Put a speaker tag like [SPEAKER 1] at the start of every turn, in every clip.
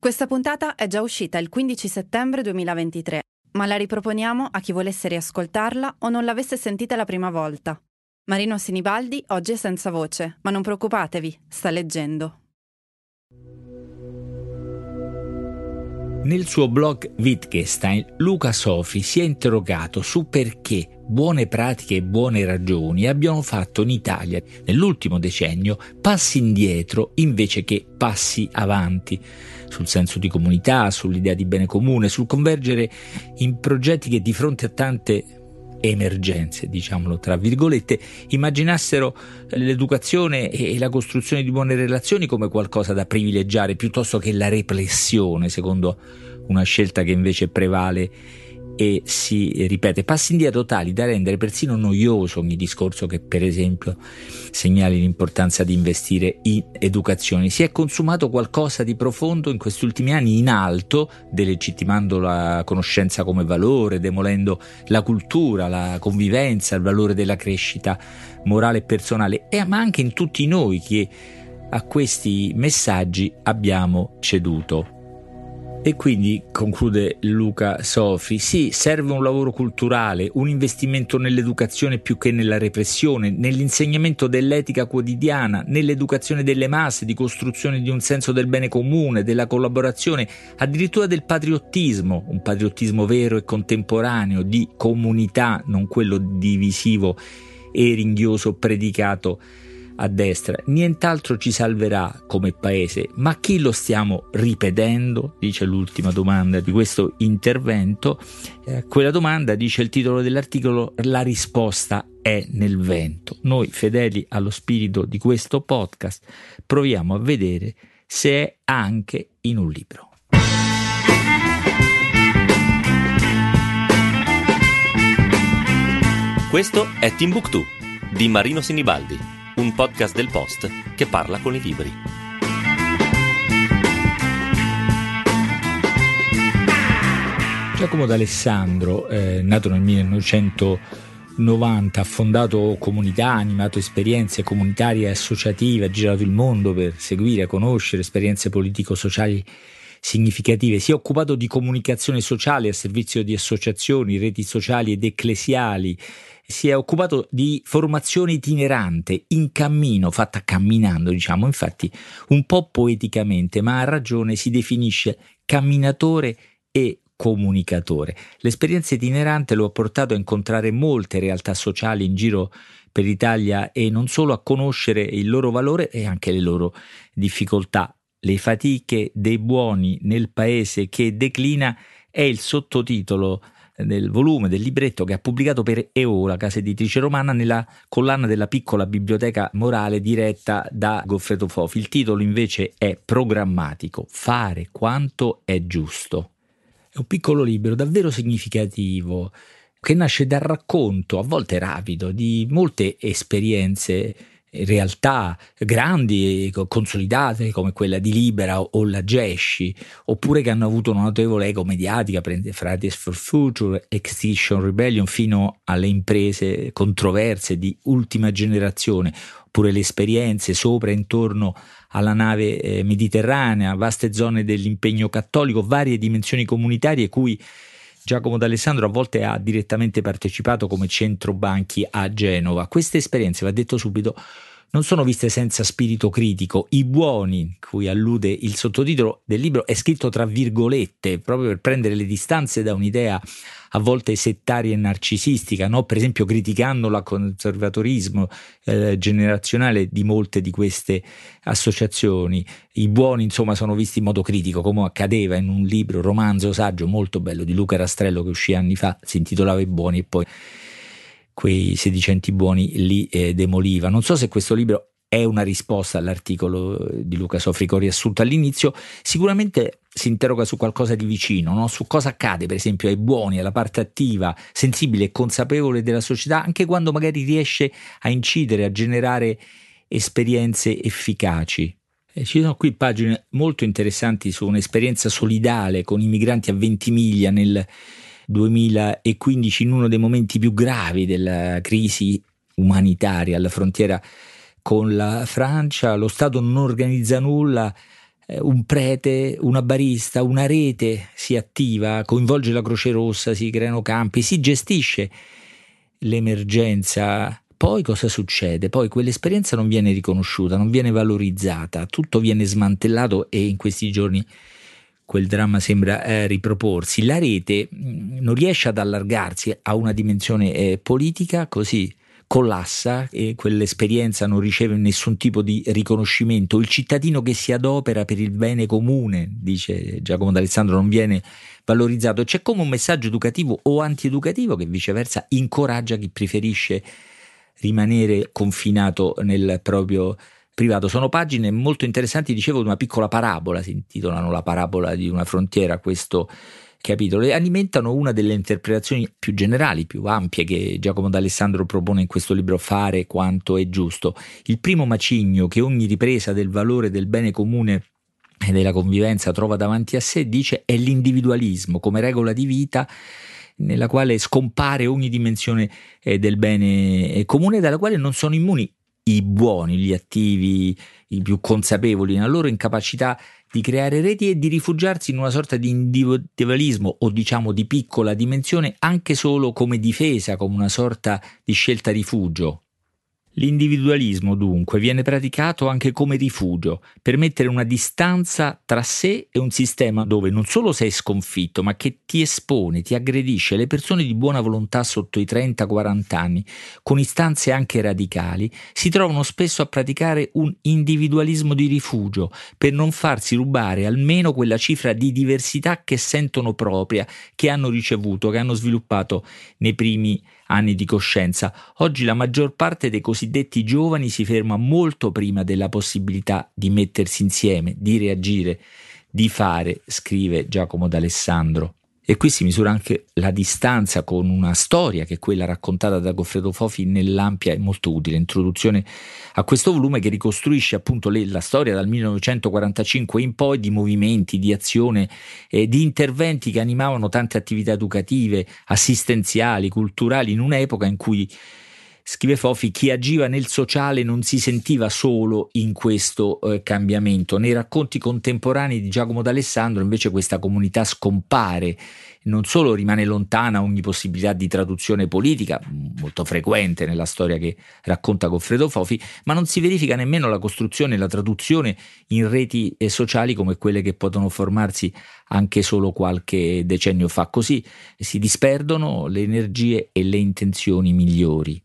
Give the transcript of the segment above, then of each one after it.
[SPEAKER 1] Questa puntata è già uscita il 15 settembre 2023, ma la riproponiamo a chi volesse riascoltarla o non l'avesse sentita la prima volta. Marino Sinibaldi oggi è senza voce, ma non preoccupatevi, sta leggendo.
[SPEAKER 2] Nel suo blog Wittgenstein, Luca Sofri si è interrogato su perché buone pratiche e buone ragioni abbiano fatto in Italia nell'ultimo decennio passi indietro invece che passi avanti. Sul senso di comunità, sull'idea di bene comune, sul convergere in progetti che di fronte a tante emergenze, diciamolo tra virgolette, immaginassero l'educazione e la costruzione di buone relazioni come qualcosa da privilegiare piuttosto che la repressione, secondo una scelta che invece prevale e si ripete passi indietro tali da rendere persino noioso ogni discorso che per esempio segnali l'importanza di investire in educazione. Si è consumato qualcosa di profondo in questi ultimi anni in alto, delegittimando la conoscenza come valore, demolendo la cultura, la convivenza, il valore della crescita morale e personale, e, ma anche in tutti noi che a questi messaggi abbiamo ceduto. E quindi, conclude Luca Sofri, sì, serve un lavoro culturale, un investimento nell'educazione più che nella repressione, nell'insegnamento dell'etica quotidiana, nell'educazione delle masse, di costruzione di un senso del bene comune, della collaborazione, addirittura del patriottismo, un patriottismo vero e contemporaneo, di comunità, non quello divisivo e ringhioso predicato a destra, nient'altro ci salverà come paese, ma chi lo stiamo ripetendo? Dice l'ultima domanda di questo intervento. Eh, quella domanda, dice il titolo dell'articolo, la risposta è nel vento. Noi, fedeli allo spirito di questo podcast, proviamo a vedere se è anche in un libro.
[SPEAKER 3] Questo è Timbuktu di Marino Sinibaldi un podcast del Post che parla con i libri.
[SPEAKER 2] Giacomo D'Alessandro, eh, nato nel 1990, ha fondato comunità, animato esperienze comunitarie e associative, ha girato il mondo per seguire, conoscere esperienze politico-sociali significative. Si è occupato di comunicazione sociale a servizio di associazioni, reti sociali ed ecclesiali, si è occupato di formazione itinerante, in cammino, fatta camminando, diciamo, infatti un po' poeticamente, ma ha ragione, si definisce camminatore e comunicatore. L'esperienza itinerante lo ha portato a incontrare molte realtà sociali in giro per l'Italia e non solo a conoscere il loro valore e anche le loro difficoltà. Le fatiche dei buoni nel paese che declina è il sottotitolo del volume del libretto che ha pubblicato per EO, la casa editrice romana, nella collana della piccola biblioteca morale diretta da Goffredo Fofi. Il titolo invece è Programmatico, fare quanto è giusto. È un piccolo libro davvero significativo che nasce dal racconto, a volte rapido, di molte esperienze realtà grandi e consolidate come quella di Libera o la Gesci, oppure che hanno avuto una notevole eco mediatica, prende Fridays for Future, Extinction Rebellion, fino alle imprese controverse di ultima generazione, oppure le esperienze sopra e intorno alla nave eh, mediterranea, vaste zone dell'impegno cattolico, varie dimensioni comunitarie cui Giacomo D'Alessandro a volte ha direttamente partecipato come centro banchi a Genova. Queste esperienze, va detto subito, non sono viste senza spirito critico. I buoni, cui allude il sottotitolo del libro, è scritto tra virgolette, proprio per prendere le distanze da un'idea a volte settaria e narcisistica, no? per esempio criticando il conservatorismo eh, generazionale di molte di queste associazioni. I buoni, insomma, sono visti in modo critico, come accadeva in un libro, romanzo, saggio molto bello di Luca Rastrello che uscì anni fa, si intitolava I buoni e poi quei sedicenti buoni li eh, demoliva. Non so se questo libro è una risposta all'articolo di Luca Sofrico riassunto all'inizio, sicuramente si interroga su qualcosa di vicino, no? su cosa accade per esempio ai buoni, alla parte attiva, sensibile e consapevole della società, anche quando magari riesce a incidere, a generare esperienze efficaci. E ci sono qui pagine molto interessanti su un'esperienza solidale con i migranti a Ventimiglia nel 2015 in uno dei momenti più gravi della crisi umanitaria alla frontiera con la Francia, lo Stato non organizza nulla, eh, un prete, una barista, una rete si attiva, coinvolge la Croce Rossa, si creano campi, si gestisce l'emergenza. Poi cosa succede? Poi quell'esperienza non viene riconosciuta, non viene valorizzata, tutto viene smantellato e in questi giorni quel dramma sembra eh, riproporsi. La rete mm, non riesce ad allargarsi a una dimensione eh, politica, così collassa e quell'esperienza non riceve nessun tipo di riconoscimento. Il cittadino che si adopera per il bene comune, dice Giacomo D'Alessandro, non viene valorizzato. C'è come un messaggio educativo o antieducativo che viceversa incoraggia chi preferisce rimanere confinato nel proprio privato. Sono pagine molto interessanti, dicevo, di una piccola parabola, si intitolano La parabola di una frontiera, questo capitolo, e alimentano una delle interpretazioni più generali, più ampie che Giacomo D'Alessandro propone in questo libro Fare quanto è giusto. Il primo macigno che ogni ripresa del valore del bene comune e della convivenza trova davanti a sé, dice, è l'individualismo come regola di vita nella quale scompare ogni dimensione eh, del bene comune dalla quale non sono immuni i buoni, gli attivi, i più consapevoli nella loro incapacità di creare reti e di rifugiarsi in una sorta di individualismo o diciamo di piccola dimensione anche solo come difesa, come una sorta di scelta rifugio. L'individualismo dunque viene praticato anche come rifugio, per mettere una distanza tra sé e un sistema dove non solo sei sconfitto, ma che ti espone, ti aggredisce. Le persone di buona volontà sotto i 30-40 anni, con istanze anche radicali, si trovano spesso a praticare un individualismo di rifugio, per non farsi rubare almeno quella cifra di diversità che sentono propria, che hanno ricevuto, che hanno sviluppato nei primi anni di coscienza. Oggi la maggior parte dei cosiddetti giovani si ferma molto prima della possibilità di mettersi insieme, di reagire, di fare, scrive Giacomo d'Alessandro. E qui si misura anche la distanza con una storia che è quella raccontata da Goffredo Fofi nell'ampia e molto utile. Introduzione a questo volume che ricostruisce appunto le, la storia dal 1945 in poi di movimenti, di azione, eh, di interventi che animavano tante attività educative, assistenziali, culturali in un'epoca in cui Scrive Fofi, chi agiva nel sociale non si sentiva solo in questo eh, cambiamento. Nei racconti contemporanei di Giacomo d'Alessandro invece questa comunità scompare, non solo rimane lontana ogni possibilità di traduzione politica, molto frequente nella storia che racconta Goffredo Fofi, ma non si verifica nemmeno la costruzione e la traduzione in reti eh, sociali come quelle che possono formarsi anche solo qualche decennio fa. Così si disperdono le energie e le intenzioni migliori.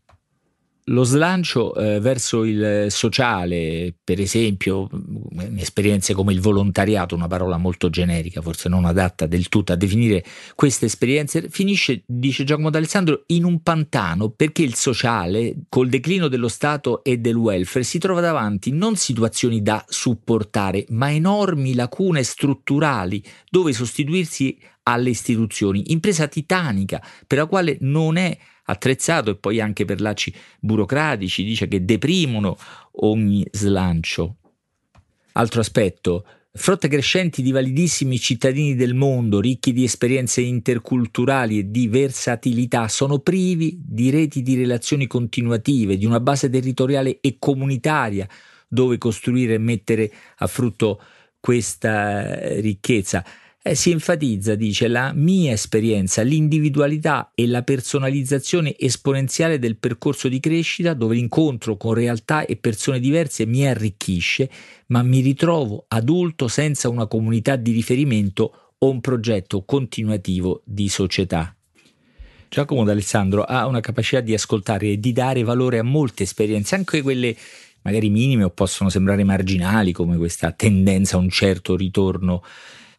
[SPEAKER 2] Lo slancio eh, verso il sociale, per esempio, in esperienze come il volontariato, una parola molto generica, forse non adatta del tutto a definire queste esperienze, finisce, dice Giacomo D'Alessandro, in un pantano perché il sociale, col declino dello Stato e del welfare, si trova davanti non situazioni da supportare, ma enormi lacune strutturali dove sostituirsi alle istituzioni, impresa titanica per la quale non è attrezzato e poi anche per lacci burocratici, dice che deprimono ogni slancio. Altro aspetto, frotte crescenti di validissimi cittadini del mondo, ricchi di esperienze interculturali e di versatilità, sono privi di reti di relazioni continuative, di una base territoriale e comunitaria dove costruire e mettere a frutto questa ricchezza eh, si enfatizza, dice, la mia esperienza, l'individualità e la personalizzazione esponenziale del percorso di crescita dove l'incontro con realtà e persone diverse mi arricchisce, ma mi ritrovo adulto senza una comunità di riferimento o un progetto continuativo di società. Giacomo D'Alessandro ha una capacità di ascoltare e di dare valore a molte esperienze, anche quelle magari minime o possono sembrare marginali, come questa tendenza a un certo ritorno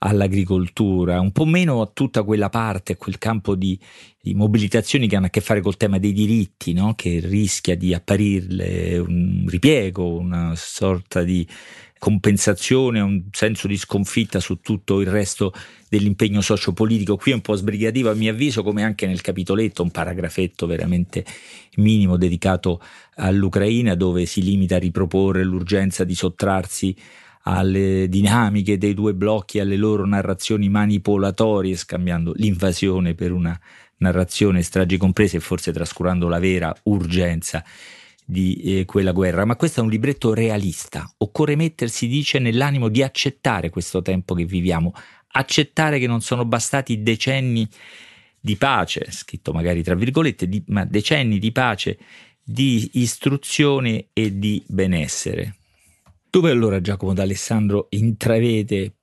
[SPEAKER 2] all'agricoltura, un po' meno a tutta quella parte, quel campo di, di mobilitazioni che hanno a che fare col tema dei diritti, no? che rischia di apparirle un ripiego, una sorta di compensazione, un senso di sconfitta su tutto il resto dell'impegno sociopolitico. Qui è un po' sbrigativo a mio avviso, come anche nel capitoletto, un paragrafetto veramente minimo dedicato all'Ucraina, dove si limita a riproporre l'urgenza di sottrarsi alle dinamiche dei due blocchi, alle loro narrazioni manipolatorie, scambiando l'invasione per una narrazione stragi comprese e forse trascurando la vera urgenza di eh, quella guerra, ma questo è un libretto realista. Occorre mettersi, dice, nell'animo di accettare questo tempo che viviamo, accettare che non sono bastati decenni di pace, scritto magari tra virgolette, di, ma decenni di pace, di istruzione e di benessere. Dove allora Giacomo d'Alessandro intravede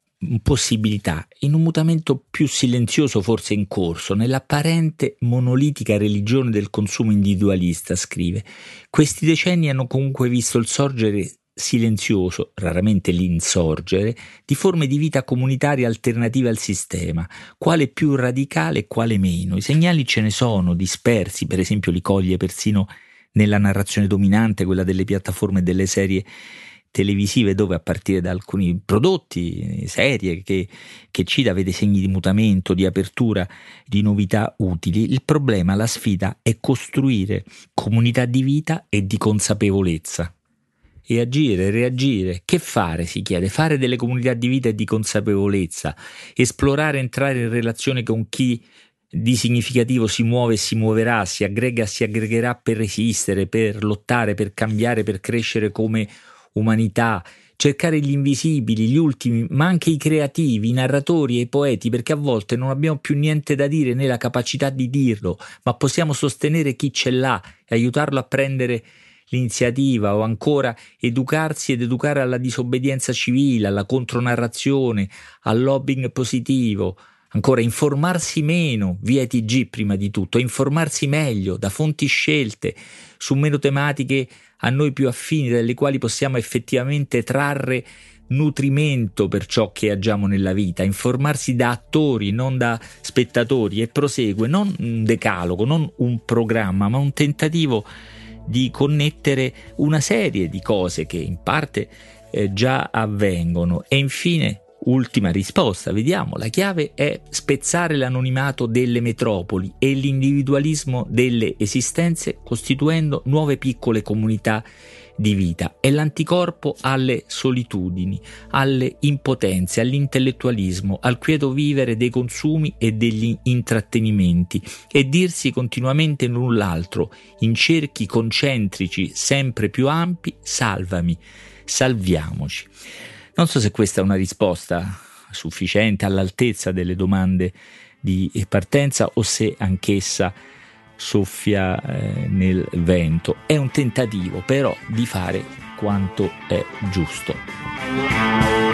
[SPEAKER 2] possibilità in un mutamento più silenzioso forse in corso, nell'apparente monolitica religione del consumo individualista, scrive. Questi decenni hanno comunque visto il sorgere silenzioso, raramente l'insorgere, di forme di vita comunitaria alternative al sistema, quale più radicale e quale meno. I segnali ce ne sono, dispersi, per esempio li coglie persino nella narrazione dominante, quella delle piattaforme e delle serie televisive dove a partire da alcuni prodotti, serie che, che CIDA vede segni di mutamento, di apertura, di novità utili, il problema, la sfida è costruire comunità di vita e di consapevolezza. E agire, reagire, che fare si chiede? Fare delle comunità di vita e di consapevolezza, esplorare, entrare in relazione con chi di significativo si muove e si muoverà, si aggrega e si aggregherà per resistere, per lottare, per cambiare, per crescere come umanità, cercare gli invisibili, gli ultimi, ma anche i creativi, i narratori e i poeti, perché a volte non abbiamo più niente da dire né la capacità di dirlo, ma possiamo sostenere chi ce l'ha e aiutarlo a prendere l'iniziativa o ancora educarsi ed educare alla disobbedienza civile, alla contronarrazione, al lobbying positivo, ancora informarsi meno via TG prima di tutto, informarsi meglio da fonti scelte su meno tematiche a noi più affini, dalle quali possiamo effettivamente trarre nutrimento per ciò che agiamo nella vita, informarsi da attori, non da spettatori e prosegue non un decalogo, non un programma, ma un tentativo di connettere una serie di cose che in parte eh, già avvengono. E infine Ultima risposta, vediamo, la chiave è spezzare l'anonimato delle metropoli e l'individualismo delle esistenze costituendo nuove piccole comunità di vita. È l'anticorpo alle solitudini, alle impotenze, all'intellettualismo, al quieto vivere dei consumi e degli intrattenimenti e dirsi continuamente null'altro, in cerchi concentrici sempre più ampi, salvami, salviamoci. Non so se questa è una risposta sufficiente all'altezza delle domande di partenza o se anch'essa soffia eh, nel vento. È un tentativo però di fare quanto è giusto.